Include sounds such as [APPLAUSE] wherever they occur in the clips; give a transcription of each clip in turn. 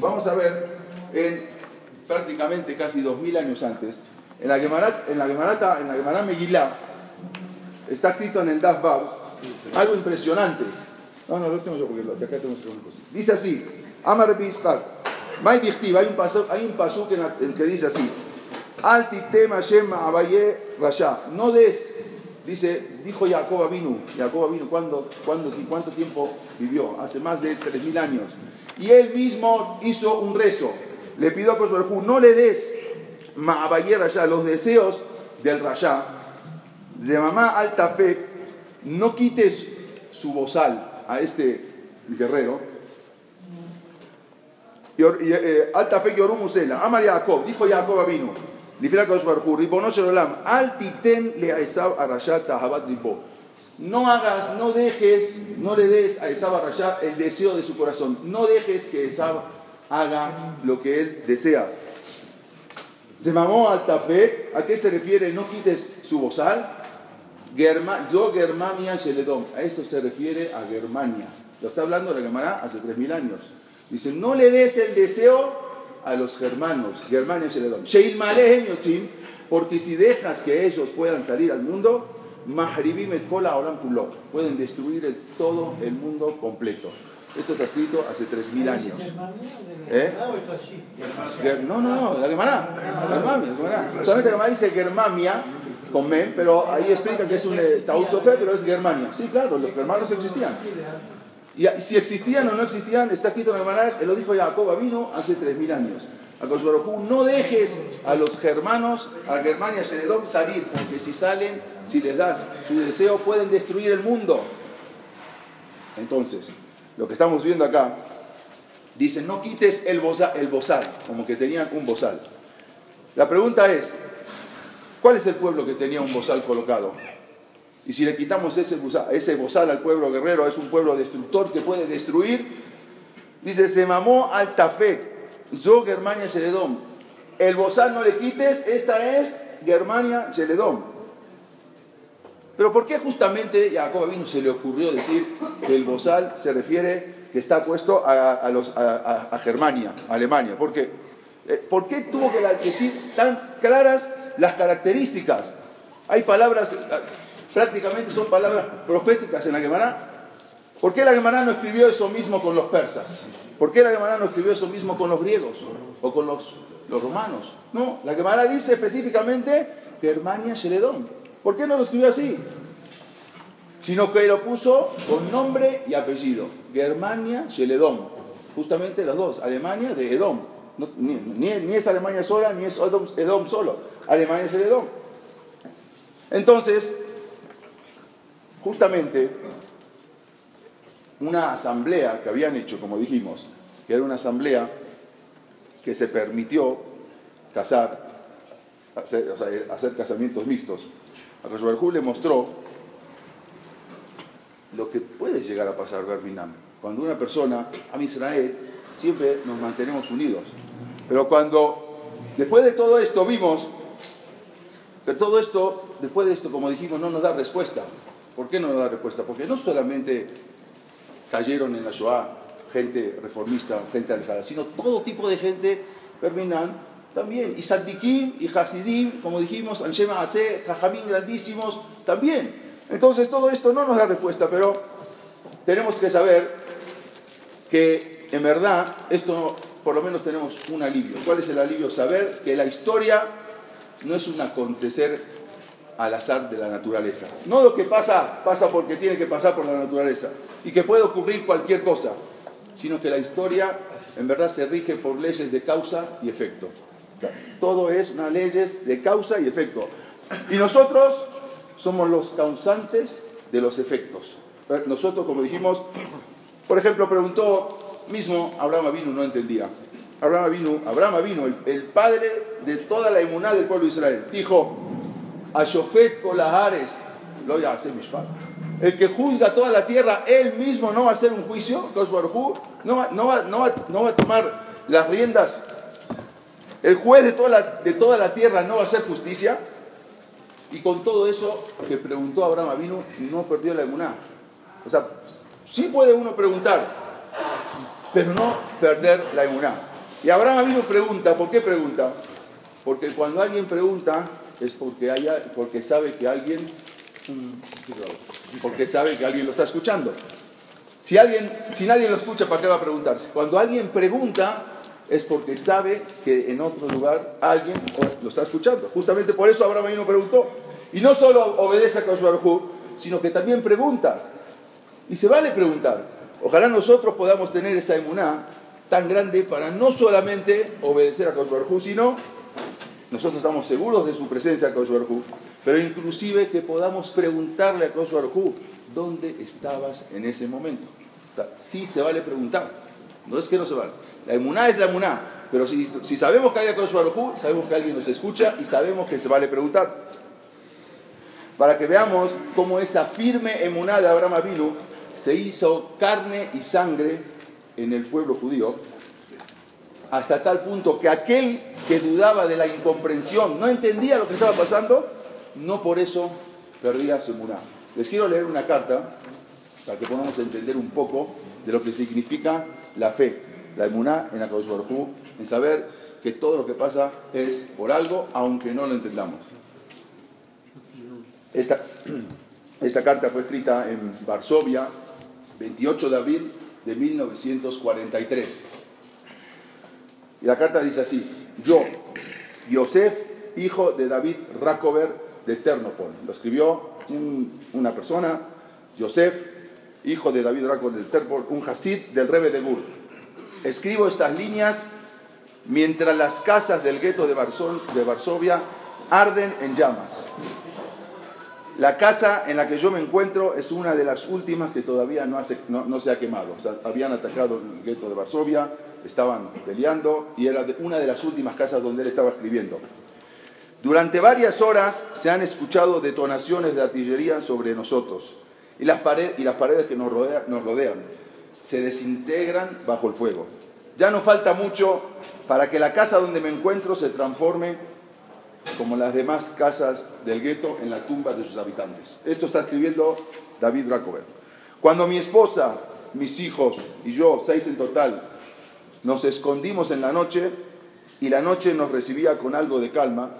Vamos a ver en prácticamente casi 2000 años antes, en la Gemara, en la Gemarata, en la Gemara Megillah, está escrito en el Daf Bab algo impresionante. No, no, lo tengo yo porque acá tengo una cosa. Dice así, Amar Bishtak, May Dichtiv, hay un paso, hay un paso que, que dice así, Alti tema Shema Abaye Rasha, no des, dice, dijo Jacob Avinu, Jacob Avinu, ¿cuándo, cuándo, ¿cuánto tiempo vivió? Hace más de 3.000 años. Y él mismo hizo un rezo, le pidió a Kosoverjú, no le des Abaye Rasha, los deseos del Rasha, de mamá alta fe, no quites su bozal a este guerrero. Eh, alta fe Yorum Musela, Amar Jacob, dijo Jacob Avinu, no hagas, no dejes, no le des a Esab Arashá el deseo de su corazón. No dejes que Esab haga lo que él desea. Se mamó al tafé, ¿a qué se refiere? No quites su bozal. Yo Germania Sheledom. A esto se refiere a Germania. Lo está hablando la Gemara hace 3.000 años. Dice, no le des el deseo a los germanos, Germania Sheledom. Sheil Yotzim, porque si dejas que ellos puedan salir al mundo, Mahribim et Kola Olam pueden destruir todo el mundo completo. Esto está escrito hace 3.000 años. ¿Eh? No, no, no, la Gemara. Germania, Solamente la Gemara dice Germania con men, pero ahí explica que es un Taut pero es Germania. Sí, claro, los germanos existían. Y si existían o no existían, está escrito en el Gemara, lo dijo Jacob vino hace 3.000 años. A no dejes a los germanos, a Germania, Sheredom salir, porque si salen, si les das su deseo, pueden destruir el mundo. Entonces, lo que estamos viendo acá, dice, no quites el bozal, el bozal, como que tenían un bozal. La pregunta es, ¿cuál es el pueblo que tenía un bozal colocado? Y si le quitamos ese bozal, ese bozal al pueblo guerrero, es un pueblo destructor que puede destruir. Dice, se mamó al tafek, yo Germania Sheledom. El bozal no le quites, esta es Germania Sheledom. Pero ¿por qué justamente Jacob vino se le ocurrió decir que el bozal se refiere, que está puesto a, a, Germania, a Alemania? ¿Por qué? Eh, ¿Por qué tuvo que decir tan claras las características? Hay palabras, prácticamente son palabras proféticas en la Gemara. ¿Por qué la Gemara no escribió eso mismo con los persas? ¿Por qué la Gemara no escribió eso mismo con los griegos o con los, romanos? No, la Gemara dice específicamente Germania Sheledón. ¿Por qué no lo escribió así? Sino que lo puso con nombre y apellido. Germania Sheledón. Justamente los dos. Alemania de Edom. ni, es Alemania sola, ni es Edom, solo. Alemania Sheledón. Entonces, justamente una asamblea que habían hecho, como dijimos, que era una asamblea que se permitió casar, hacer, casamientos mixtos. A Rashbarjú le mostró lo que puede llegar a pasar, Berbinam. Cuando una persona, a Israel, siempre nos mantenemos unidos. Pero cuando, después de todo esto, vimos que todo esto, después de esto, como dijimos, no nos da respuesta. ¿Por qué no nos da respuesta? Porque no solamente cayeron en la Shoah gente reformista, gente alejada, sino todo tipo de gente, Perminan, también. Y Saddikim y Hasidim, como dijimos, Anshema Ase, Jajamín grandísimos, también. Entonces todo esto no nos da respuesta, pero tenemos que saber que en verdad esto por lo menos tenemos un alivio. ¿Cuál es el alivio? Saber que la historia no es un acontecer al azar de la naturaleza. No lo que pasa, pasa porque tiene que pasar por la naturaleza y que puede ocurrir cualquier cosa, sino que la historia en verdad se rige por leyes de causa y efecto. Todo es unas leyes de causa y efecto. Y nosotros somos los causantes de los efectos. Nosotros, como dijimos, por ejemplo, preguntó mismo Abraham Avinu, no entendía. Abraham Avinu, Abraham Avinu el, padre de toda la inmunidad del pueblo de Israel, dijo, a Shofet Kolahares, lo ya hace El que juzga toda la tierra, él mismo no va a hacer un juicio, no va, no, va, no, va, no va a tomar las riendas. El juez de toda, la, de toda la tierra no va a hacer justicia. Y con todo eso que preguntó Abraham y no perdió la emuná. O sea, sí puede uno preguntar, pero no perder la emuná. Y Abraham vino pregunta, ¿por qué pregunta? Porque cuando alguien pregunta es porque, haya, porque sabe que alguien porque sabe que alguien lo está escuchando. Si, alguien, si nadie lo escucha, ¿para qué va a preguntarse? Cuando alguien pregunta es porque sabe que en otro lugar alguien lo está escuchando. Justamente por eso Abraham vino preguntó. Y no solo obedece a Koshbarhu, sino que también pregunta. Y se vale preguntar. Ojalá nosotros podamos tener esa emuná tan grande para no solamente obedecer a Koshbarhu, sino nosotros estamos seguros de su presencia a Koshbarhu, pero inclusive que podamos preguntarle a Koshbarhu, ¿dónde estabas en ese momento? sí se vale preguntar, no es que no se vale. La emuná es la emuná, pero si, sabemos que hay a Koshbarhu, sabemos que alguien nos escucha y sabemos que se vale preguntar para que veamos cómo esa firme emuná de Abraham Avinu se hizo carne y sangre en el pueblo judío, hasta tal punto que aquel que dudaba de la incomprensión, no entendía lo que estaba pasando, no por eso perdía su emuná. Les quiero leer una carta para que podamos entender un poco de lo que significa la fe, la emuná en Akadosh Baruj en saber que todo lo que pasa es por algo, aunque no lo entendamos. Esta, [CLEARS THROAT] esta carta fue escrita en Varsovia, 28 de abril de 1943. Y la carta dice así, yo, Yosef, hijo de David Rakover de Ternopol. Lo escribió una persona, Yosef, hijo de David Rakover de Ternopol, un hasid del Rebe de Gur. Escribo estas líneas mientras las casas del gueto de Varsovia arden en llamas. La casa en la que yo me encuentro es una de las últimas que todavía no, se ha quemado. habían atacado el gueto de Varsovia, estaban peleando y era una de las últimas casas donde él estaba escribiendo. Durante varias horas se han escuchado detonaciones de artillería sobre nosotros y las, paredes que nos rodean se desintegran bajo el fuego. Ya no falta mucho para que la casa donde me encuentro se transforme como las demás casas del gueto en la tumba de sus habitantes. Esto está escribiendo David Rakover. Cuando mi esposa, mis hijos y yo, seis en total, nos escondimos en la noche y la noche nos recibía con algo de calma,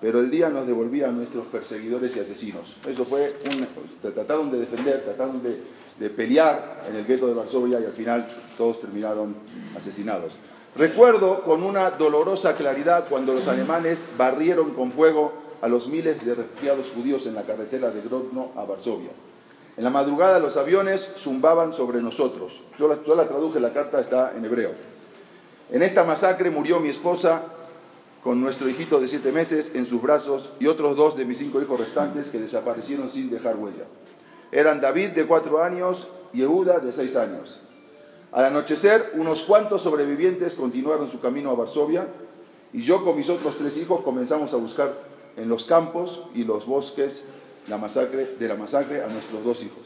pero el día nos devolvía a nuestros perseguidores y asesinos. Eso fue un, trataron de defender, trataron de pelear en el gueto de Varsovia y al final todos terminaron asesinados. Recuerdo con una dolorosa claridad cuando los alemanes barrieron con fuego a los miles de refugiados judíos en la carretera de Grodno a Varsovia. En la madrugada los aviones zumbaban sobre nosotros. Yo la, yo la traduje, la carta está en hebreo. En esta masacre murió mi esposa con nuestro hijito de siete meses en sus brazos y otros dos de mis cinco hijos restantes que desaparecieron sin dejar huella. Eran David de cuatro años y Ehuda de seis años. Al anochecer, unos cuantos sobrevivientes continuaron su camino a Varsovia y yo con mis otros tres hijos comenzamos a buscar en los campos y los bosques la masacre, de la masacre a nuestros dos hijos.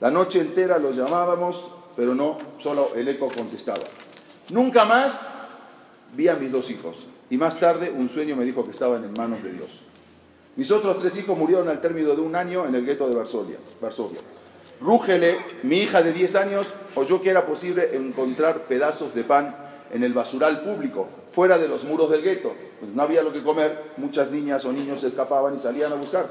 La noche entera los llamábamos, pero no, solo el eco contestaba. Nunca más vi a mis dos hijos y más tarde un sueño me dijo que estaban en manos de Dios. Mis otros tres hijos murieron al término de un año en el gueto de Varsovia. Varsovia. Rúgele, mi hija de 10 años, oyó que era posible encontrar pedazos de pan en el basural público, fuera de los muros del gueto. Pues no había lo que comer, muchas niñas o niños se escapaban y salían a buscar.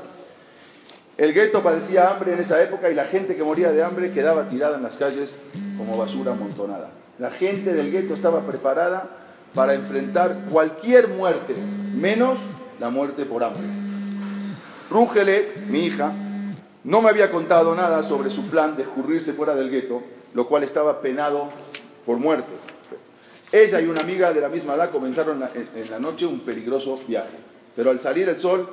El gueto padecía hambre en esa época y la gente que moría de hambre quedaba tirada en las calles como basura amontonada. La gente del gueto estaba preparada para enfrentar cualquier muerte, menos la muerte por hambre. Rúgele, mi hija, no me había contado nada sobre su plan de escurrirse fuera del gueto, lo cual estaba penado por muerte. Ella y una amiga de la misma edad comenzaron en la noche un peligroso viaje, pero al salir el sol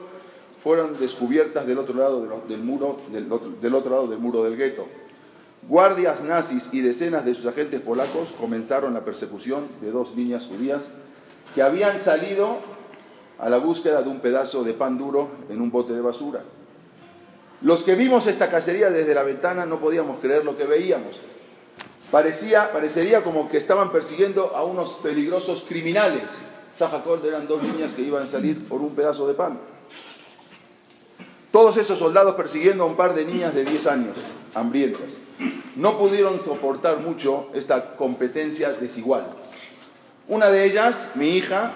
fueron descubiertas del otro lado del muro, del otro, lado del muro del gueto. Guardias nazis y decenas de sus agentes polacos comenzaron la persecución de dos niñas judías que habían salido a la búsqueda de un pedazo de pan duro en un bote de basura. Los que vimos esta cacería desde la ventana no podíamos creer lo que veíamos. Parecía, parecería como que estaban persiguiendo a unos peligrosos criminales. Sajacord eran dos niñas que iban a salir por un pedazo de pan. Todos esos soldados persiguiendo a un par de niñas de 10 años. hambrientas. No pudieron soportar mucho esta competencia desigual. Una de ellas, mi hija,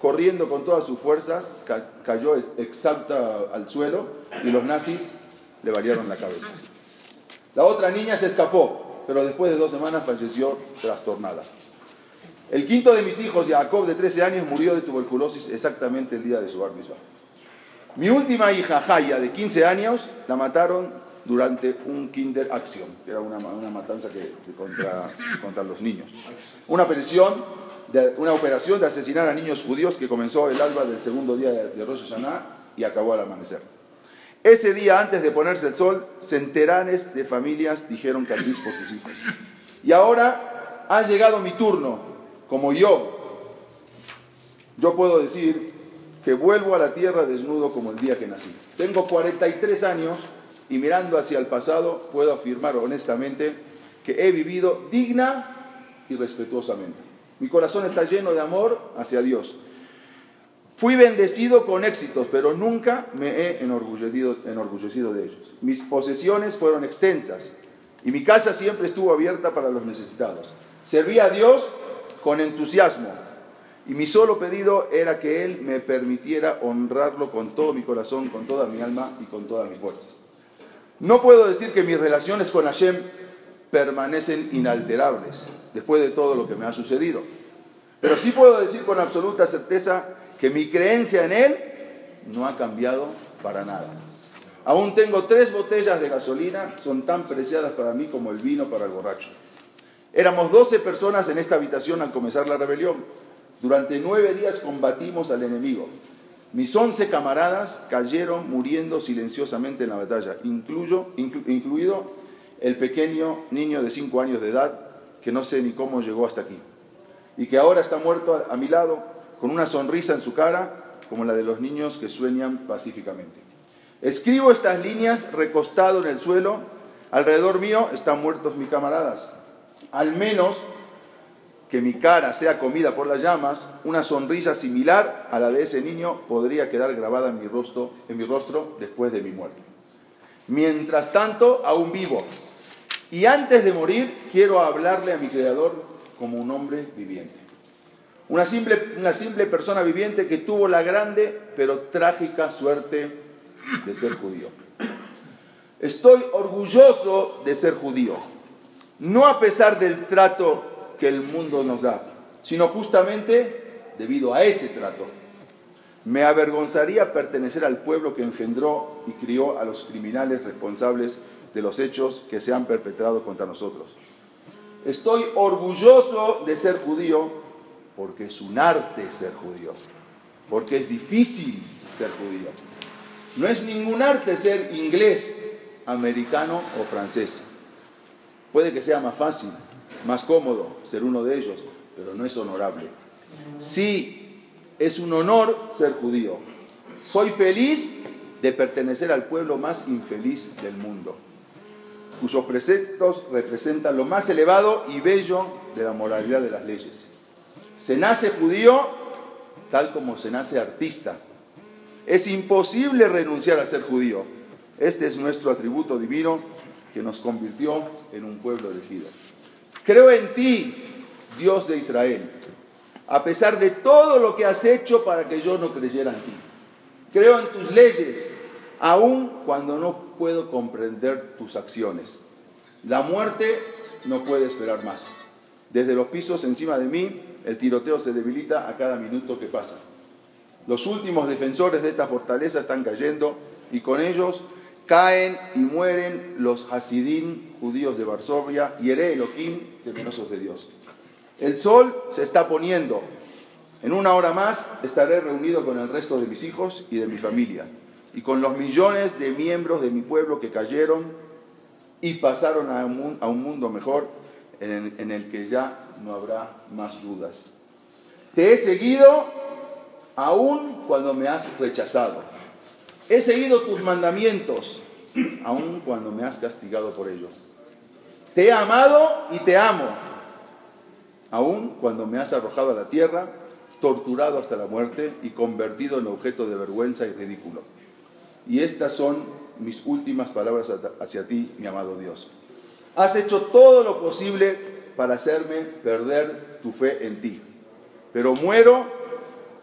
corriendo con todas sus fuerzas, cayó exhausta al suelo y los nazis le variaron la cabeza. La otra niña se escapó, pero después de dos semanas falleció trastornada. El quinto de mis hijos, Jacob, de 13 años, murió de tuberculosis exactamente el día de su bar Mi última hija, Jaya, de 15 años, la mataron durante un Kinder Action, que era una, matanza que, contra, contra los niños. Una operación, de, una operación de asesinar a niños judíos que comenzó el alba del segundo día de, de Rosh Hashanah y acabó al amanecer. Ese día, antes de ponerse el sol, centenares de familias dijeron que por sus hijos. Y ahora ha llegado mi turno, como yo. Yo puedo decir que vuelvo a la tierra desnudo como el día que nací. Tengo 43 años y mirando hacia el pasado puedo afirmar honestamente que he vivido digna y respetuosamente. Mi corazón está lleno de amor hacia Dios Fui bendecido con éxitos, pero nunca me he enorgullecido, enorgullecido, de ellos. Mis posesiones fueron extensas y mi casa siempre estuvo abierta para los necesitados. Serví a Dios con entusiasmo y mi solo pedido era que Él me permitiera honrarlo con todo mi corazón, con toda mi alma y con todas mis fuerzas. No puedo decir que mis relaciones con Hashem permanecen inalterables después de todo lo que me ha sucedido, pero sí puedo decir con absoluta certeza que mi creencia en Él no ha cambiado para nada. Aún tengo tres botellas de gasolina, son tan preciadas para mí como el vino para el borracho. Éramos 12 personas en esta habitación al comenzar la rebelión. Durante nueve días combatimos al enemigo. Mis once camaradas cayeron muriendo silenciosamente en la batalla, incluido el pequeño niño de cinco años de edad que no sé ni cómo llegó hasta aquí y que ahora está muerto a mi lado con una sonrisa en su cara como la de los niños que sueñan pacíficamente. Escribo estas líneas recostado en el suelo, alrededor mío están muertos mis camaradas. Al menos que mi cara sea comida por las llamas, una sonrisa similar a la de ese niño podría quedar grabada en mi rostro, en mi rostro después de mi muerte. Mientras tanto, aún vivo. Y antes de morir, quiero hablarle a mi Creador como un hombre viviente. Una simple, una simple persona viviente que tuvo la grande pero trágica suerte de ser judío. Estoy orgulloso de ser judío, no a pesar del trato que el mundo nos da, sino justamente debido a ese trato. Me avergonzaría pertenecer al pueblo que engendró y crió a los criminales responsables de los hechos que se han perpetrado contra nosotros. Estoy orgulloso de ser judío porque es un arte ser judío, porque es difícil ser judío. No es ningún arte ser inglés, americano o francés. Puede que sea más fácil, más cómodo ser uno de ellos, pero no es honorable. Sí, es un honor ser judío. Soy feliz de pertenecer al pueblo más infeliz del mundo, cuyos preceptos representan lo más elevado y bello de la moralidad de las leyes. Se nace judío tal como se nace artista. Es imposible renunciar a ser judío. Este es nuestro atributo divino que nos convirtió en un pueblo elegido. Creo en ti, Dios de Israel, a pesar de todo lo que has hecho para que yo no creyera en ti. Creo en tus leyes, aun cuando no puedo comprender tus acciones. La muerte no puede esperar más. Desde los pisos encima de mí el tiroteo se debilita a cada minuto que pasa. Los últimos defensores de esta fortaleza están cayendo y con ellos caen y mueren los Hasidim judíos de Varsovia y Ere Elohim temerosos de Dios. El sol se está poniendo. En una hora más estaré reunido con el resto de mis hijos y de mi familia y con los millones de miembros de mi pueblo que cayeron y pasaron a un, mundo mejor en el que ya no habrá más dudas. Te he seguido aún cuando me has rechazado. He seguido tus mandamientos [CLEARS THROAT] aún cuando me has castigado por ellos. Te he amado y te amo, aún cuando me has arrojado a la tierra, torturado hasta la muerte y convertido en objeto de vergüenza y ridículo. Y estas son mis últimas palabras hacia ti, mi amado Dios. Has hecho todo lo posible para hacerme perder tu fe en ti, pero muero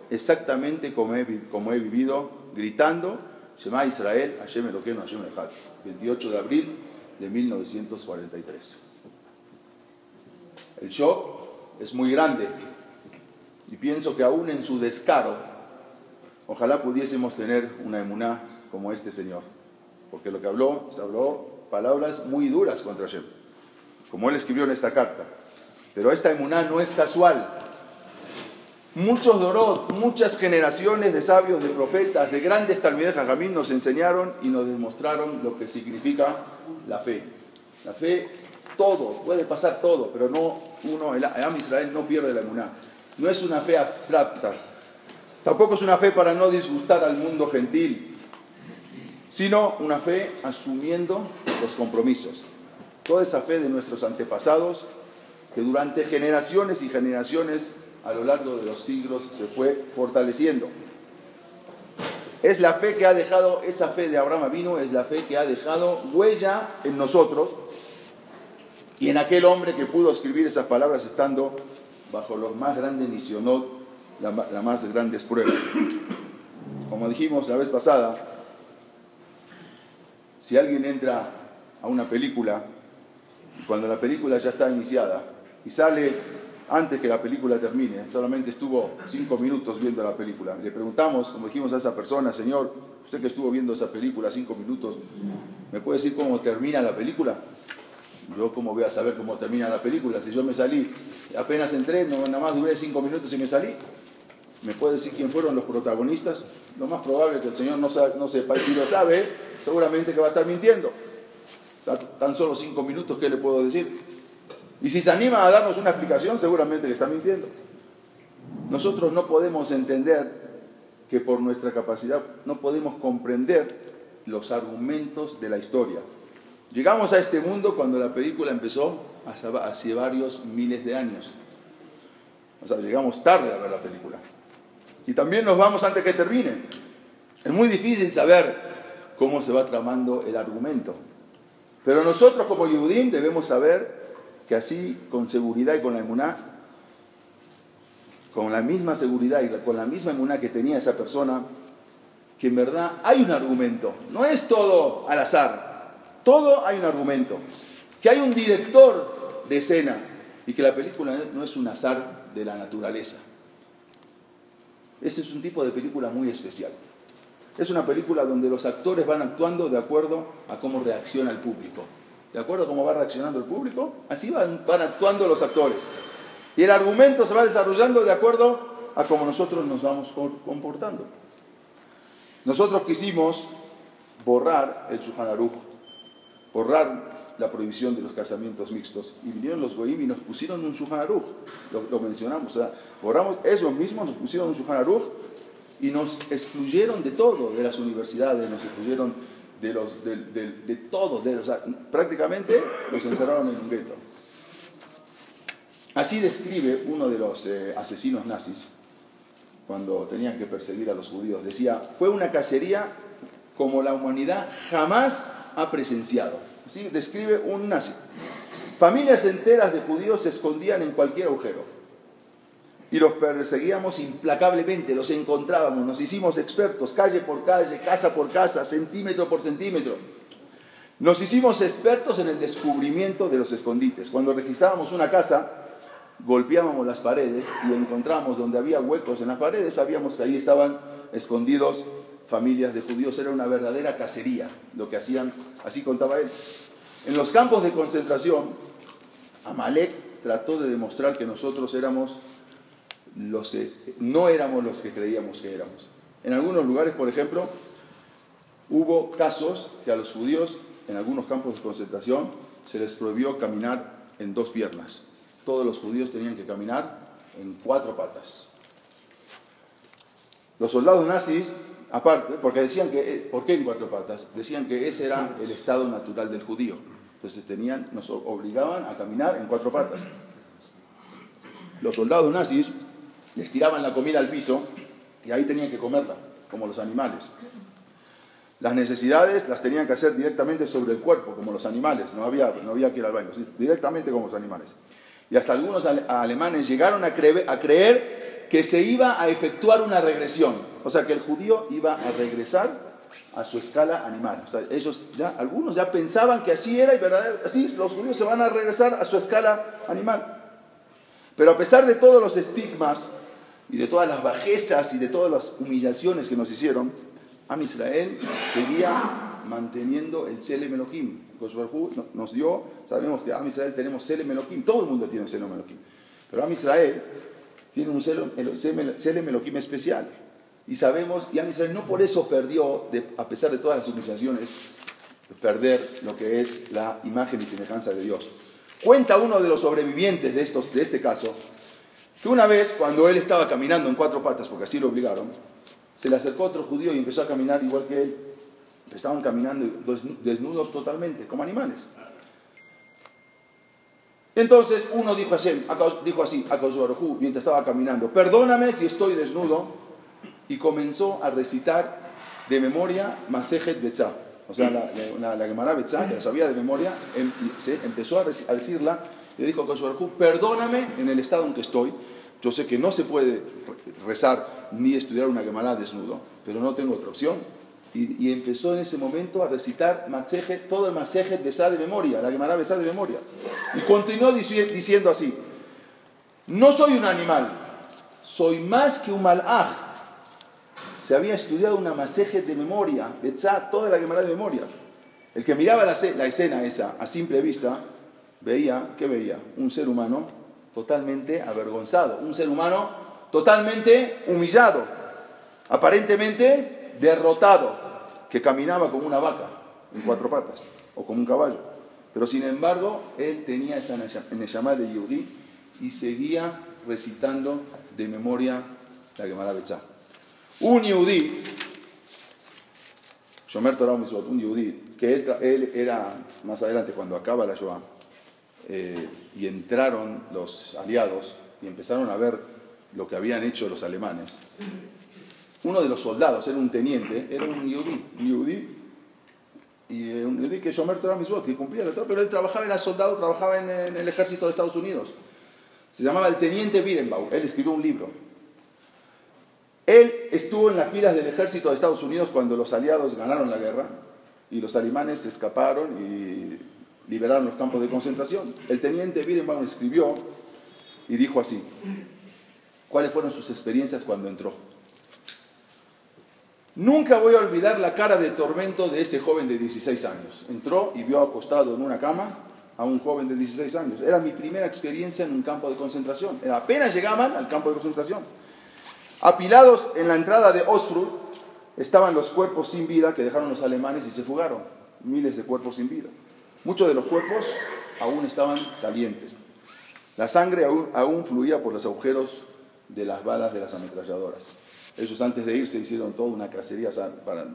exactamente como he, como he vivido, gritando, Shema Israel, Hashem Eloqueno, Hashem Echad, 28 de abril de 1943. El shock es muy grande y pienso que aún en su descaro, ojalá pudiésemos tener una emuná como este señor, porque lo que habló, se habló palabras muy duras contra Hashem, como él escribió en esta carta. Pero esta emuná no es casual, Muchos Dorot, muchas generaciones de sabios, de profetas, de grandes talmides Jajamín nos enseñaron y nos demostraron lo que significa la fe. La fe, todo, puede pasar todo, pero no uno, el Am Israel no pierde la emuná. No es una fe abstracta, tampoco es una fe para no disgustar al mundo gentil, sino una fe asumiendo los compromisos. Toda esa fe de nuestros antepasados que durante generaciones y generaciones a lo largo de los siglos se fue fortaleciendo. Es la fe que ha dejado, esa fe de Abraham vino, es la fe que ha dejado huella en nosotros y en aquel hombre que pudo escribir esas palabras estando bajo los más grandes nisionot, las la más grandes pruebas. Como dijimos la vez pasada, si alguien entra a una película, cuando la película ya está iniciada, y sale antes que la película termine, solamente estuvo cinco minutos viendo la película. Le preguntamos, como dijimos a esa persona, Señor, usted que estuvo viendo esa película cinco minutos, ¿me puede decir cómo termina la película? Yo cómo voy a saber cómo termina la película, si yo me salí, apenas entré, nada más duré cinco minutos y me salí. ¿Me puede decir quién fueron los protagonistas? Lo más probable es que el Señor no sepa, y si lo sabe, seguramente que va a estar mintiendo. Tan solo cinco minutos, ¿qué le puedo decir? Y si se anima a darnos una explicación, seguramente que está mintiendo. Nosotros no podemos entender que por nuestra capacidad no podemos comprender los argumentos de la historia. Llegamos a este mundo cuando la película empezó hace varios miles de años. O sea, llegamos tarde a ver la película. Y también nos vamos antes que termine. Es muy difícil saber cómo se va tramando el argumento. Pero nosotros como Yehudim debemos saber que así, con seguridad y con la emuná, con la misma seguridad y con la misma emuná que tenía esa persona, que en verdad hay un argumento, no es todo al azar, todo hay un argumento, que hay un director de escena y que la película no es un azar de la naturaleza. Ese es un tipo de película muy especial. Es una película donde los actores van actuando de acuerdo a cómo reacciona el público de acuerdo a cómo va reaccionando el público, así van, actuando los actores. Y el argumento se va desarrollando de acuerdo a cómo nosotros nos vamos comportando. Nosotros quisimos borrar el Shulchan borrar la prohibición de los casamientos mixtos. Y vinieron los goyim y nos pusieron un Shulchan lo, mencionamos. O sea, borramos eso mismo, nos pusieron un Shulchan y nos excluyeron de todo, de las universidades, nos excluyeron de, los, de, de prácticamente los encerraron en un gueto. Así describe uno de los eh, asesinos nazis cuando tenían que perseguir a los judíos. Decía, fue una cacería como la humanidad jamás ha presenciado. Así describe un nazi. Familias enteras de judíos se escondían en cualquier agujero y los perseguíamos implacablemente, los encontrábamos, nos hicimos expertos, calle por calle, casa por casa, centímetro por centímetro. Nos hicimos expertos en el descubrimiento de los escondites. Cuando registrábamos una casa, golpeábamos las paredes y encontrábamos donde había huecos en las paredes, sabíamos que ahí estaban escondidos familias de judíos. Era una verdadera cacería lo que hacían, así contaba él. En los campos de concentración, Amalek trató de demostrar que nosotros éramos los que no éramos los que creíamos que éramos. En algunos lugares, por ejemplo, hubo casos que a los judíos, en algunos campos de concentración, se les prohibió caminar en dos piernas. Todos los judíos tenían que caminar en cuatro patas. Los soldados nazis, aparte, porque decían que, eh, ¿por qué en cuatro patas? Decían que ese era el estado natural del judío. Entonces tenían, nos obligaban a caminar en cuatro patas. Los soldados nazis les tiraban la comida al piso y ahí tenían que comerla, como los animales. Las necesidades las tenían que hacer directamente sobre el cuerpo, como los animales. No había, no había que ir al baño, directamente como los animales. Y hasta algunos alemanes llegaron a creer, a creer que se iba a efectuar una regresión. O sea, que el judío iba a regresar a su escala animal. O sea, ellos ya, algunos ya pensaban que así era y verdad, así los judíos se van a regresar a su escala animal. Pero a pesar de todos los estigmas y de todas las bajezas y de todas las humillaciones que nos hicieron, Am Israel seguía manteniendo el Selem Elohim. nos dio, sabemos que Am Israel tenemos Selem Elohim, todo el mundo tiene Selem Elohim. Pero Am Israel tiene un Selem Elohim especial. Y sabemos, y Am Israel no por eso perdió, a pesar de todas las humillaciones, perder lo que es la imagen y semejanza de Dios. Cuenta uno de los sobrevivientes de, estos, de este caso, que una vez cuando él estaba caminando en cuatro patas, porque así lo obligaron, se le acercó otro judío y empezó a caminar igual que él. Estaban caminando desnudos totalmente, como animales. Entonces uno dijo así, dijo así a mientras estaba caminando, perdóname si estoy desnudo, y comenzó a recitar de memoria Masejet Betzah. O sea, la, la, Gemara Betzah, que la sabía de memoria, em, se empezó a, decirla, le dijo a perdóname en el estado en que estoy, yo sé que no se puede rezar ni estudiar una Gemara desnudo, pero no tengo otra opción. Y, empezó en ese momento a recitar todo el Masejet Besá de memoria, la Gemara Besá de memoria. Y continuó diciendo así, no soy un animal, soy más que un malaj. Se había estudiado una Masejet de memoria, Besá, toda la Gemara de memoria. El que miraba la, la escena esa a simple vista, veía, ¿qué veía? Un ser humano totalmente avergonzado, un ser humano totalmente humillado, aparentemente derrotado, que caminaba como una vaca en cuatro patas o como un caballo. Pero sin embargo, él tenía esa llamada de Yehudi y seguía recitando de memoria la Gemara Betzá. Un Yehudi, Shomer Torah un Yehudi, que él, era más adelante cuando acaba la Shoah, eh, y entraron los aliados y empezaron a ver lo que habían hecho los alemanes. Uno de los soldados, era un teniente, era un yudí, yudí, y eh, un yudí que Shomer Torah Mitzvot, que cumplía la pero él trabajaba, era soldado, trabajaba en, en, el ejército de Estados Unidos. Se llamaba el teniente Birenbaum, él escribió un libro. Él estuvo en las filas del ejército de Estados Unidos cuando los aliados ganaron la guerra y los alemanes escaparon y liberaron los campos de concentración. El teniente Birenbaum escribió y dijo así, ¿cuáles fueron sus experiencias cuando entró? Nunca voy a olvidar la cara de tormento de ese joven de 16 años. Entró y vio acostado en una cama a un joven de 16 años. Era mi primera experiencia en un campo de concentración. Apenas llegaban al campo de concentración. Apilados en la entrada de Osfrud estaban los cuerpos sin vida que dejaron los alemanes y se fugaron. Miles de cuerpos sin vida. Muchos de los cuerpos aún estaban calientes. La sangre aún, fluía por los agujeros de las balas de las ametralladoras. Ellos antes de irse hicieron toda una cacería, para,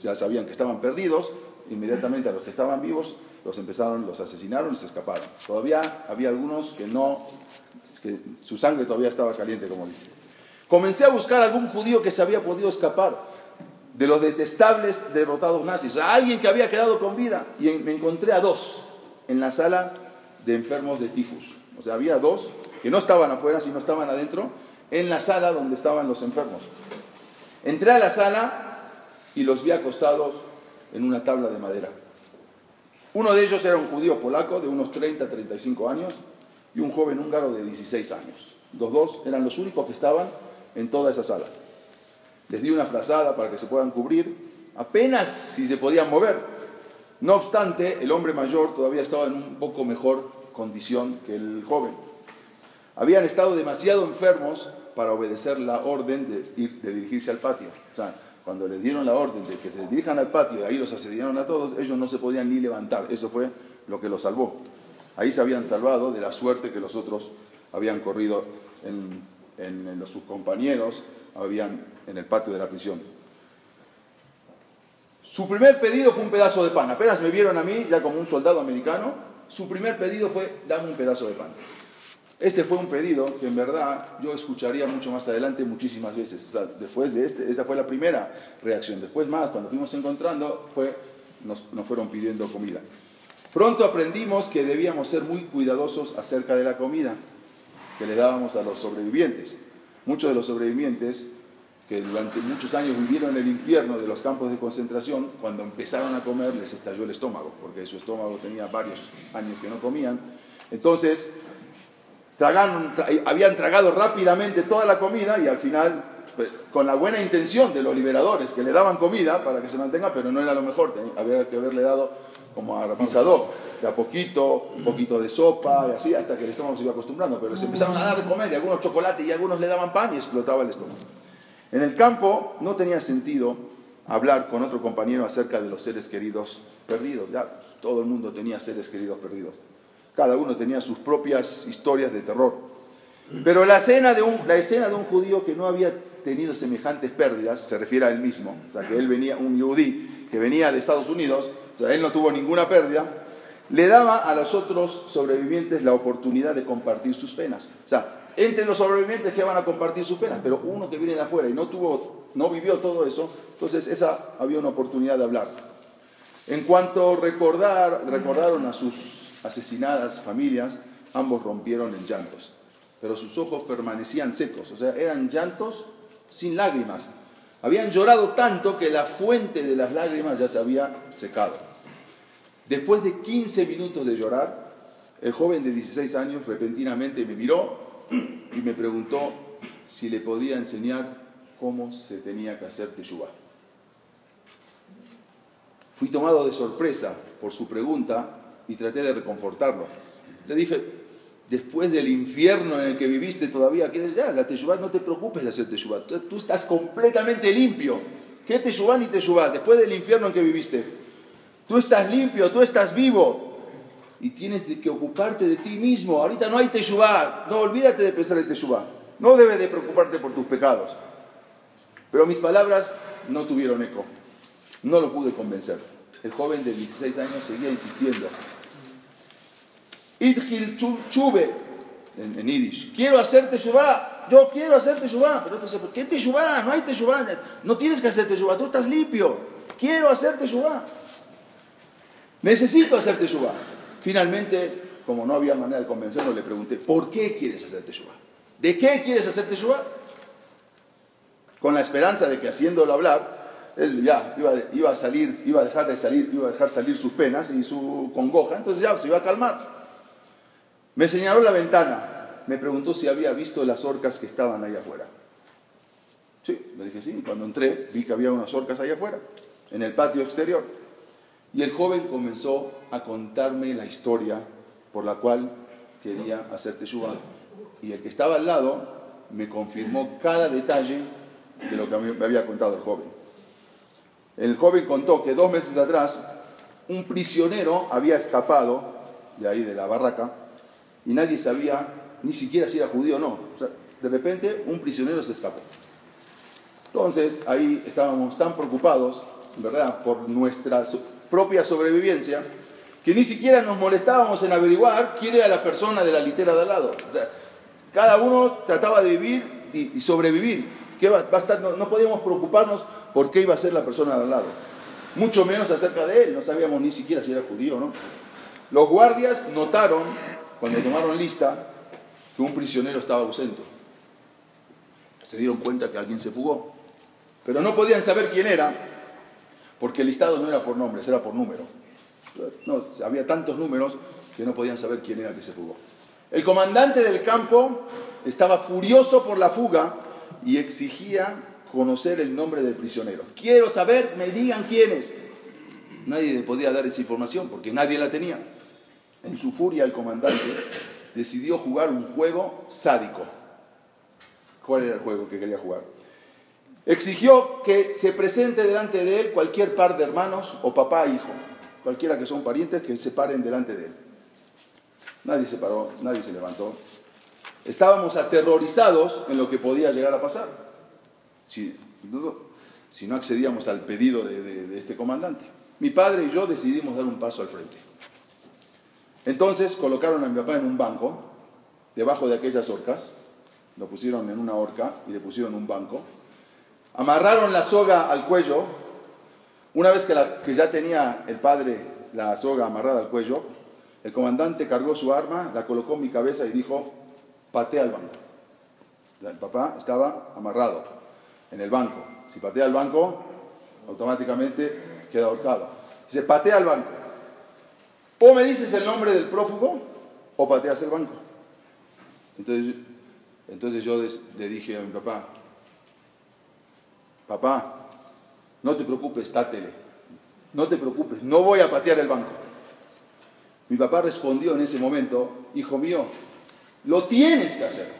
ya sabían que estaban perdidos, inmediatamente a los que estaban vivos los empezaron, los asesinaron y se escaparon. Todavía había algunos que no, que su sangre todavía estaba caliente, como dice. Comencé a buscar algún judío que se había podido escapar de los detestables derrotados nazis, a alguien que había quedado con vida. Y me encontré a dos en la sala de enfermos de tifus. O sea, había dos que no estaban afuera, sino estaban adentro, en la sala donde estaban los enfermos. Entré a la sala y los vi acostados en una tabla de madera. Uno de ellos era un judío polaco de unos 30, 35 años y un joven húngaro de 16 años. Los dos eran los únicos que estaban en toda esa sala les di una frazada para que se puedan cubrir, apenas si se podían mover. No obstante, el hombre mayor todavía estaba en un poco mejor condición que el joven. Habían estado demasiado enfermos para obedecer la orden de, ir, de dirigirse al patio. O sea, cuando les dieron la orden de que se dirijan al patio y ahí los asediaron a todos, ellos no se podían ni levantar. Eso fue lo que los salvó. Ahí se habían salvado de la suerte que los otros habían corrido en, en los, sus compañeros habían en el patio de la prisión. Su primer pedido fue un pedazo de pan. Apenas me vieron a mí, ya como un soldado americano, su primer pedido fue, dame un pedazo de pan. Este fue un pedido que en verdad yo escucharía mucho más adelante muchísimas veces. después de este, esta fue la primera reacción. Después más, cuando fuimos encontrando, fue, nos, nos fueron pidiendo comida. Pronto aprendimos que debíamos ser muy cuidadosos acerca de la comida que le dábamos a los sobrevivientes. Muchos de los sobrevivientes que durante muchos años vivieron en el infierno de los campos de concentración, cuando empezaron a comer les estalló el estómago, porque su estómago tenía varios años que no comían. Entonces, habían tragado rápidamente toda la comida y al final, pues, con la buena intención de los liberadores que le daban comida para que se mantenga, pero no era lo mejor, había que haberle dado como a pisador, de a poquito, un poquito de sopa y así, hasta que el estómago se iba acostumbrando. Pero se empezaron a dar de comer y algunos chocolates y algunos le daban pan y explotaba el estómago. En el campo no tenía sentido hablar con otro compañero acerca de los seres queridos perdidos. Ya todo el mundo tenía seres queridos perdidos. Cada uno tenía sus propias historias de terror. Pero la escena de un, la escena de un judío que no había tenido semejantes pérdidas, se refiere a él mismo, o sea, que él venía, un yudí que venía de Estados Unidos, o sea, él no tuvo ninguna pérdida, le daba a los otros sobrevivientes la oportunidad de compartir sus penas. O sea, entre los sobrevivientes que van a compartir sus penas, pero uno que viene de afuera y no, tuvo, no vivió todo eso, entonces esa había una oportunidad de hablar. En cuanto recordar, recordaron a sus asesinadas familias, ambos rompieron en llantos, pero sus ojos permanecían secos, o sea, eran llantos sin lágrimas. Habían llorado tanto que la fuente de las lágrimas ya se había secado. Después de 15 minutos de llorar, el joven de 16 años repentinamente me miró y me preguntó si le podía enseñar cómo se tenía que hacer teshuvah. Fui tomado de sorpresa por su pregunta y traté de reconfortarlo. Le dije, después del infierno en el que viviste todavía, ¿quieres ya? La teshuvah, no te preocupes de hacer teshuvah. Tú, estás completamente limpio. ¿Qué teshuvah ni teshuvah? Después del infierno en que viviste. Tú estás limpio, tú estás vivo. Y tienes que ocuparte de ti mismo. Ahorita no hay teshuvah. No olvídate de pensar en teshuvah. No debes de preocuparte por tus pecados. Pero mis palabras no tuvieron eco. No lo pude convencer. El joven de 16 años seguía insistiendo. Idgil Chube, en, en Yiddish. Quiero hacer Teshuvah, yo quiero hacer Teshuvah. Pero te ¿qué Teshuvah? No hay Teshuvah. No tienes que hacer Teshuvah, tú estás limpio. Quiero hacer Teshuvah. Necesito hacer Teshuvah. Finalmente, como no había manera de convencerlo, le pregunté, ¿por qué quieres hacer Teshuvah? ¿De qué quieres hacer Teshuvah? Con la esperanza de que haciéndolo hablar, él ya iba, iba, a salir, iba a dejar de salir, iba a dejar salir sus penas y su congoja, entonces ya se iba a calmar. Me señaló la ventana, me preguntó si había visto las orcas que estaban ahí afuera. Sí, le dije sí, cuando entré vi que había unas orcas ahí afuera, en el patio exterior. Y el joven comenzó a contarme la historia por la cual quería hacer teshuva. Y el que estaba al lado me confirmó cada detalle de lo que me había contado el joven. El joven contó que dos meses atrás un prisionero había escapado de ahí de la barraca y nadie sabía ni siquiera si era judío o no. de repente un prisionero se escapó. Entonces ahí estábamos tan preocupados, ¿verdad?, por nuestra propia sobrevivencia, que ni siquiera nos molestábamos en averiguar quién era la persona de la litera de al lado. Cada uno trataba de vivir y, sobrevivir. ¿Qué estar? No, podíamos preocuparnos por qué iba a ser la persona de al lado. Mucho menos acerca de él, no sabíamos ni siquiera si era judío o no. Los guardias notaron cuando tomaron lista un prisionero estaba ausente. Se dieron cuenta que alguien se fugó. Pero no podían saber quién era, porque el listado no era por nombres, era por número. Había tantos números que no podían saber quién era que se fugó. El comandante del campo estaba furioso por la fuga y exigía conocer el nombre del prisionero. Quiero saber, me digan quién es. Nadie le podía dar esa información porque nadie la tenía. En su furia el comandante decidió jugar un juego sádico. ¿Cuál era el juego que quería jugar? Exigió que se presente delante de él cualquier par de hermanos o papá e hijo, cualquiera que son parientes que se paren delante de él. Nadie se paró, nadie se levantó. Estábamos aterrorizados en lo que podía llegar a pasar si, no accedíamos al pedido de este comandante. Mi padre y yo decidimos dar un paso al frente. Entonces colocaron a mi papá en un banco debajo de aquellas horcas, lo pusieron en una horca y le pusieron un banco, amarraron la soga al cuello, una vez que, que ya tenía el padre la soga amarrada al cuello, el comandante cargó su arma, la colocó en mi cabeza y dijo, patea el banco. El papá estaba amarrado en el banco. Si patea el banco, automáticamente queda ahorcado. Dice, patea el banco. O me dices el nombre del prófugo o pateas el banco. Entonces, entonces yo le dije a mi papá, papá, no te preocupes, tátele, no te preocupes, no voy a patear el banco. Mi papá respondió en ese momento, hijo mío, lo tienes que hacer.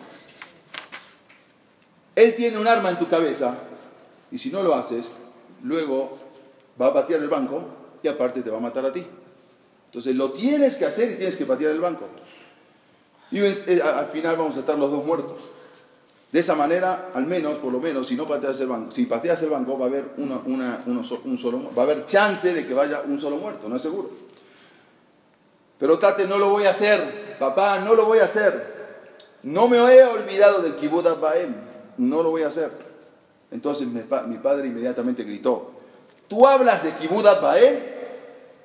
Él tiene un arma en tu cabeza y si no lo haces, luego va a patear el banco y aparte te va a matar a ti. Entonces lo tienes que hacer y tienes que patear el banco. Y eh, al final vamos a estar los dos muertos. De esa manera, al menos, por lo menos, si no pateas el banco, si pateas el banco va a haber un solo, va a haber chance de que vaya un solo muerto, no es seguro. Pero Tate, no lo voy a hacer, papá, no lo voy a hacer. No me he olvidado del kibbutz Baem, no lo voy a hacer. Entonces mi, padre inmediatamente gritó, ¿tú hablas de kibbutz Baem?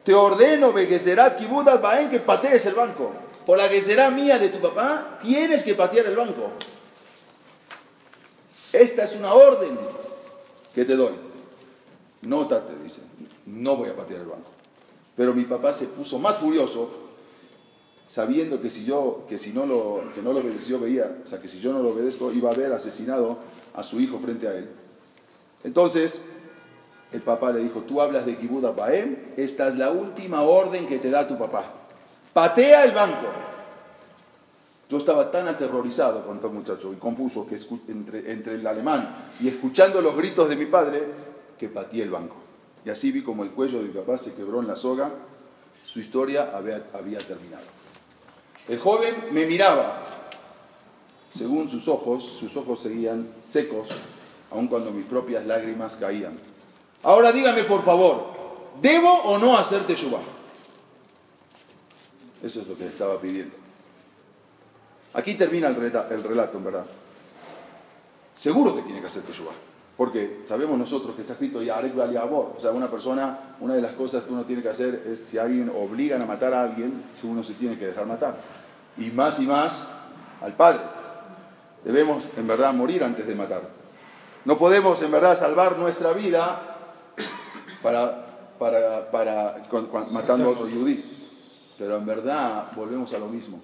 Te ordeno, Begezerat kibbutz Baem, que patees el banco. Por la que será mía de tu papá, tienes que patear el banco. Esta es una orden que te doy. No, Tate, dice, no voy a patear el banco. Pero mi papá se puso más furioso, sabiendo que si yo, que si no lo, que no lo obedeció, veía, o sea, que si yo no lo obedezco, iba a haber asesinado a su hijo frente a él. Entonces, el papá le dijo, tú hablas de Kibuda Baem, esta es la última orden que te da tu papá. Patea el banco. Yo estaba tan aterrorizado con todo muchacho y confuso que entre, entre el alemán y escuchando los gritos de mi padre que pateé el banco. Y así vi como el cuello de mi papá se quebró en la soga. Su historia había terminado. El joven me miraba. Según sus ojos, sus ojos seguían secos, aun cuando mis propias lágrimas caían. Ahora dígame, por favor, ¿debo o no hacerte Teshuvah? Eso es lo que estaba pidiendo. Aquí termina el relato, en verdad. Seguro que tiene que hacer Teshuvah. Porque sabemos nosotros que está escrito Yarek amor. O sea, una persona, una de las cosas que uno tiene que hacer es si alguien obligan a matar a alguien, si uno se tiene que dejar matar. Y más y más al Padre. Debemos en verdad morir antes de matar. No podemos en verdad salvar nuestra vida para, para, para matando a otro yudí. Pero en verdad volvemos a lo mismo.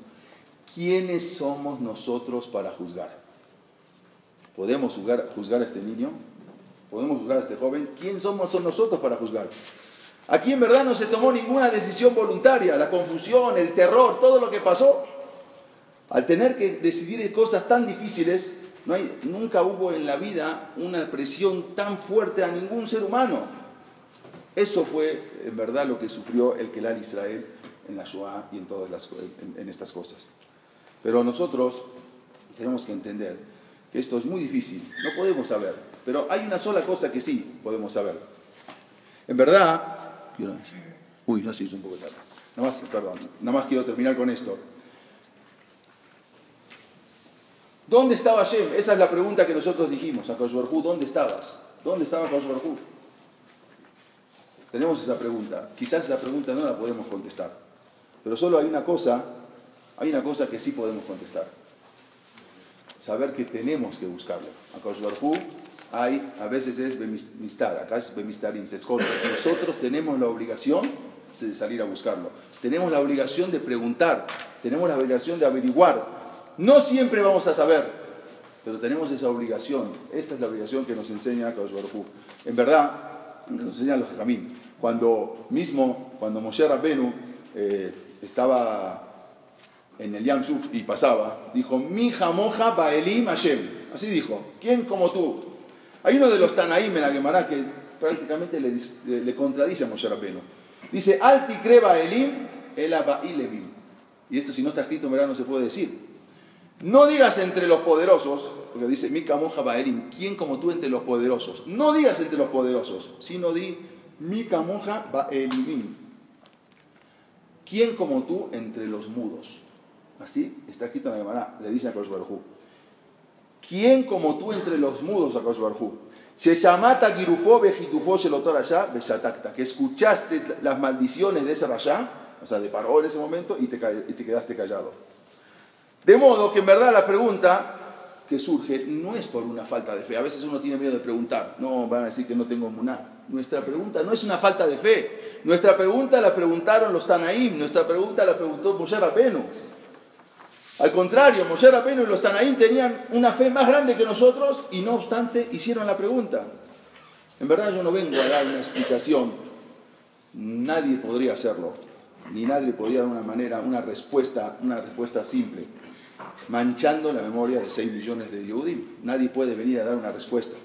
¿Quiénes somos nosotros para juzgar? ¿Podemos juzgar, juzgar a este niño? ¿Podemos juzgar a este joven? ¿Quién somos nosotros para juzgar? Aquí en verdad no se tomó ninguna decisión voluntaria, la confusión, el terror, todo lo que pasó. Al tener que decidir cosas tan difíciles, no hay, nunca hubo en la vida una presión tan fuerte a ningún ser humano. Eso fue en verdad lo que sufrió el Kelal Israel en la Shoah y en todas las, en, estas cosas. Pero nosotros tenemos que entender que esto es muy difícil, no podemos saber, pero hay una sola cosa que sí podemos saber. En verdad, uy, no se hizo un poco tarde. Nada más, perdón, nada más quiero terminar con esto. ¿Dónde estaba Shem? Esa es la pregunta que nosotros dijimos a Koshbarhu. ¿Dónde estabas? ¿Dónde estaba Koshbarhu? Tenemos esa pregunta. Quizás esa pregunta no la podemos contestar. Pero solo hay una cosa, hay una cosa que sí podemos contestar. Saber que tenemos que buscarlo. A hay, a veces es bemistar, acá es bemistarim, se esconde. Nosotros tenemos la obligación de salir a buscarlo. Tenemos la obligación de preguntar, tenemos la obligación de averiguar. No siempre vamos a saber, pero tenemos esa obligación. Esta es la obligación que nos enseña Kosh En verdad, nos enseñan los jamín. Cuando mismo, cuando Moshe Rabbenu eh, estaba en el Yam Suf y pasaba, dijo, mi jamoja baelim Hashem. Así dijo, ¿quién como tú? Hay uno de los Tanaim en la Gemara que prácticamente le, contradice a Moshe Rabbeinu. Dice, alti creba baelim el Y esto si no está escrito verdad no se puede decir. No digas entre los poderosos, porque dice, mi camoja baelim, ¿quién como tú entre los poderosos? No digas entre los poderosos, sino di, mi camoja baelim. ¿Quién como tú entre los mudos? Así está escrito en la Gemara, le dice a Kosh Barjú. ¿Quién como tú entre los mudos a Kosh Barjú? Sheshamata girufo vejitufo shelotor allá beshatakta. Que escuchaste las maldiciones de ese rayá, o sea, de paró en ese momento y te, y te quedaste callado. De modo que en verdad la pregunta que surge no es por una falta de fe. A veces uno tiene miedo de preguntar. No, van a decir que no tengo muná. Nuestra pregunta no es una falta de fe. Nuestra pregunta la preguntaron los Tanaim. Nuestra pregunta la preguntó Moshe Rabenu. Al contrario, Moshe Rabenu y los Tanaim tenían una fe más grande que nosotros y no obstante hicieron la pregunta. En verdad yo no vengo a dar una explicación. Nadie podría hacerlo. Ni nadie podría dar una manera, una respuesta, una respuesta simple manchando la memoria de 6 millones de Yehudim. Nadie puede venir a dar una respuesta.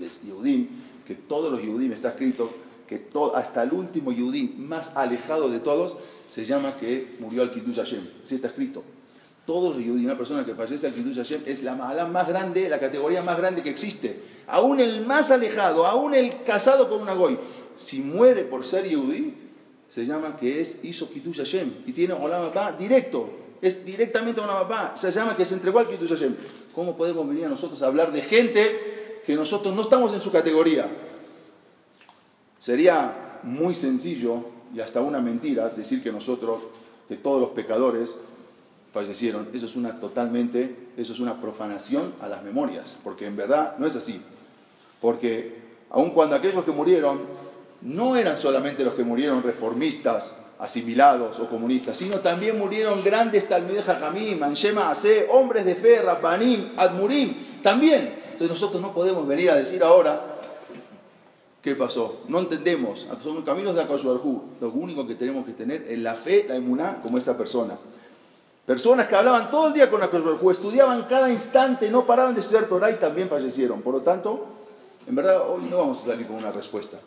Es Yehudim, que todos los Yehudim está escrito que hasta el último Yehudim más alejado de todos se llama que murió al Kiddush Hashem. Así está escrito. Todos los Yehudim, una persona que fallece al Kiddush Hashem es la mala más grande, la categoría más grande que existe. Aún el más alejado, aún el casado con una goy, si muere por ser Yehudim, se llama que es hizo Kiddush Hashem y tiene Olam directo es directamente a una papá, se llama que se entregó al Kiddush Hashem. ¿Cómo podemos venir a nosotros a hablar de gente que nosotros no estamos en su categoría? Sería muy sencillo y hasta una mentira decir que nosotros, que todos los pecadores fallecieron. Eso es una totalmente, eso es una profanación a las memorias, porque en verdad no es así. Porque aun cuando aquellos que murieron no eran solamente los que murieron reformistas, asimilados o comunistas, sino también murieron grandes Talmideh Jajamim, Anshema Ase, hombres de fe, Rabbanim, Admurim, también. Entonces nosotros no podemos venir a decir ahora, ¿qué pasó? No entendemos, son caminos de Akashuarjú. Lo único que tenemos que tener es la fe, la emuná, como esta persona. Personas que hablaban todo el día con Akashuarjú, estudiaban cada instante, no paraban de estudiar Torah y también fallecieron. Por lo tanto, en verdad hoy no vamos a salir con una respuesta.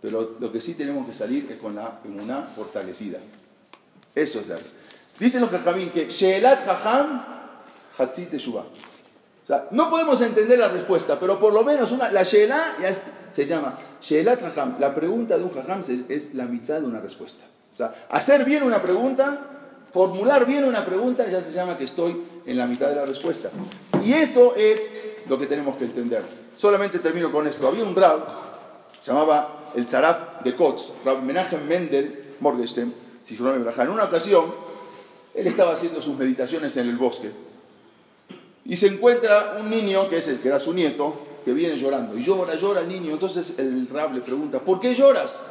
Pero lo que sí tenemos que salir es con la una fortalecida. Eso es la Dicen los jajamín que Sheelat Jajam Hatzit Teshuvah. No podemos entender la respuesta, pero por lo menos una, la Sheelah ya se llama Sheelat Jajam. La pregunta de un Jajam es la mitad de una respuesta. Hacer bien una pregunta, formular bien una pregunta, ya se llama que estoy en la mitad de la respuesta. Y eso es lo que tenemos que entender. Solamente termino con esto. Había un rab, se llamaba el Tzaraf de Kotz, Rab Menachem Mendel Morgenstern, en una ocasión, él estaba haciendo sus meditaciones en el bosque y se encuentra un niño, que es el que era su nieto, que viene llorando. Y llora, llora el niño. Entonces el Rab le pregunta, ¿por qué lloras?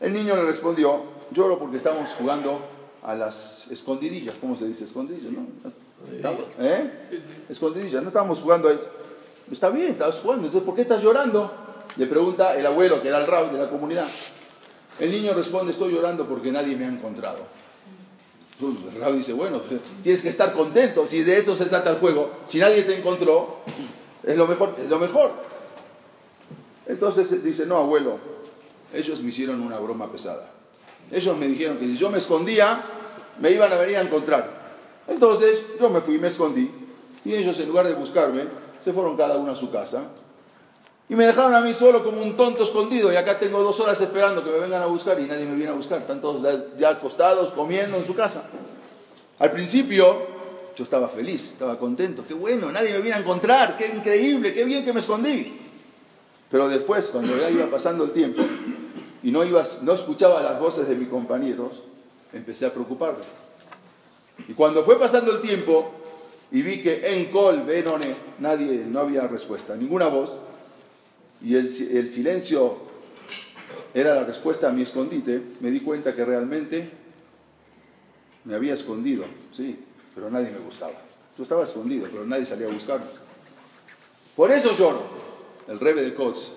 El niño le respondió, lloro porque estamos jugando a las escondidillas. ¿Cómo se dice escondidillas? No? ¿Eh? Escondidillas, no estábamos jugando ahí. Está bien, estabas jugando. Entonces, ¿por qué estás llorando? Le pregunta el abuelo, que era el rab de la comunidad. El niño responde, estoy llorando porque nadie me ha encontrado. Rab dice, bueno, tienes que estar contento, si de eso se trata el juego. Si nadie te encontró, es lo mejor. Es lo mejor. Entonces dice, no, abuelo, ellos me hicieron una broma pesada. Ellos me dijeron que si yo me escondía, me iban a venir a encontrar. Entonces yo me fui, me escondí, y ellos en lugar de buscarme, se fueron cada uno a su casa y me dejaron a mí solo como un tonto escondido y acá tengo dos horas esperando que me vengan a buscar y nadie me viene a buscar. Están todos ya acostados, comiendo en su casa. Al principio yo estaba feliz, estaba contento. Qué bueno, nadie me viene a encontrar, qué increíble, qué bien que me escondí. Pero después, cuando ya iba pasando el tiempo y no, iba, no escuchaba las voces de mis compañeros, empecé a preocuparme. Y cuando fue pasando el tiempo y vi que en Col, Benone, nadie, no había respuesta, ninguna voz, y el, silencio era la respuesta a mi escondite, me di cuenta que realmente me había escondido, sí, pero nadie me buscaba. Yo estaba escondido, pero nadie salía a buscarme. Por eso lloro. El rebe de Kotz,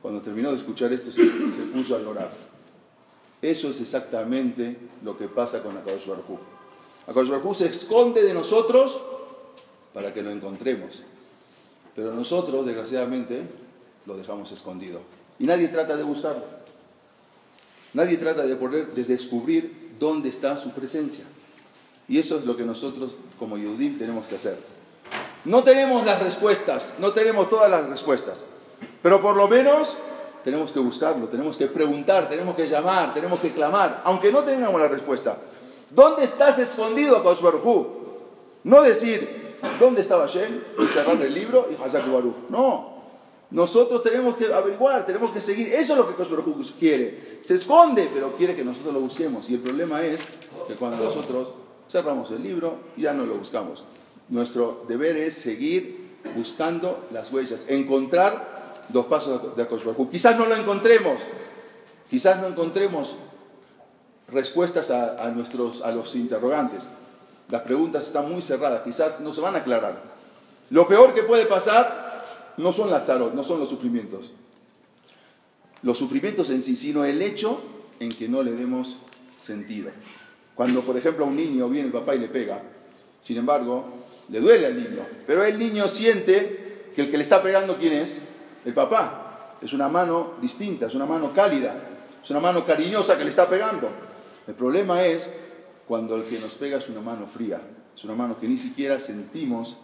cuando terminó de escuchar esto, se, puso a llorar. Eso es exactamente lo que pasa con Akadosh Baruj Akadosh se esconde de nosotros para que lo encontremos. Pero nosotros, desgraciadamente, lo dejamos escondido. Y nadie trata de buscarlo. Nadie trata de, poder, de descubrir dónde está su presencia. Y eso es lo que nosotros como Yehudim tenemos que hacer. No tenemos las respuestas, no tenemos todas las respuestas, pero por lo menos tenemos que buscarlo, tenemos que preguntar, tenemos que llamar, tenemos que clamar, aunque no tengamos la respuesta. ¿Dónde estás escondido, Baruj No decir, ¿dónde estaba Shem? Y cerrar el libro y Hazak Baruch. No. Nosotros tenemos que averiguar, tenemos que seguir. Eso es lo que Baruj quiere. Se esconde, pero quiere que nosotros lo busquemos. Y el problema es que cuando nosotros cerramos el libro, ya no lo buscamos. Nuestro deber es seguir buscando las huellas, encontrar los pasos de Baruj Quizás no lo encontremos, quizás no encontremos respuestas a, nuestros, a los interrogantes. Las preguntas están muy cerradas, quizás no se van a aclarar. Lo peor que puede pasar no son las charot, no son los sufrimientos. Los sufrimientos en sí, sino el hecho en que no le demos sentido. Cuando, por ejemplo, a un niño viene el papá y le pega, sin embargo, le duele al niño, pero el niño siente que el que le está pegando, ¿quién es? El papá. Es una mano distinta, es una mano cálida, es una mano cariñosa que le está pegando. El problema es cuando el que nos pega es una mano fría, es una mano que ni siquiera sentimos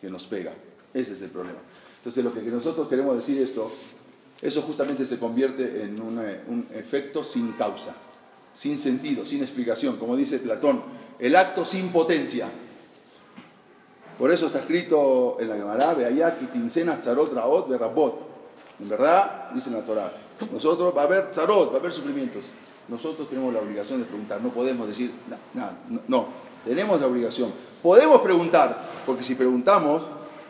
que nos pega. Ese es el problema. Entonces lo que nosotros queremos decir esto, eso justamente se convierte en un, efecto sin causa, sin sentido, sin explicación, como dice Platón, el acto sin potencia. Por eso está escrito en la Gemara, Beayaki, Tinsenas, Tzarot, Raot, Berrabot. En verdad, dice la Torah, nosotros va a haber tzarot, va a haber sufrimientos nosotros tenemos la obligación de preguntar, no podemos decir, nada, no, no, tenemos la obligación. Podemos preguntar, porque si preguntamos,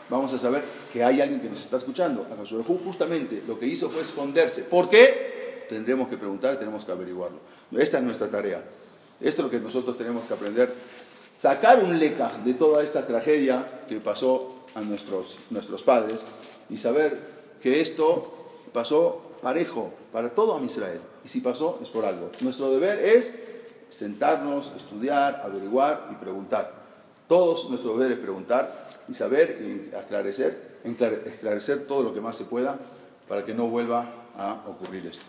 vamos a saber que hay alguien que nos está escuchando. Justamente lo que hizo fue esconderse. ¿Por qué? Tendremos que preguntar, tenemos que averiguarlo. Esta es nuestra tarea. Esto es lo que nosotros tenemos que aprender. Sacar un leca de toda esta tragedia que pasó a nuestros, nuestros padres y saber que esto pasó parejo para todo Israel. Y si pasó, es por algo. Nuestro deber es sentarnos, estudiar, averiguar y preguntar. Todos nuestro deber es preguntar y saber y esclarecer todo lo que más se pueda para que no vuelva a ocurrir esto.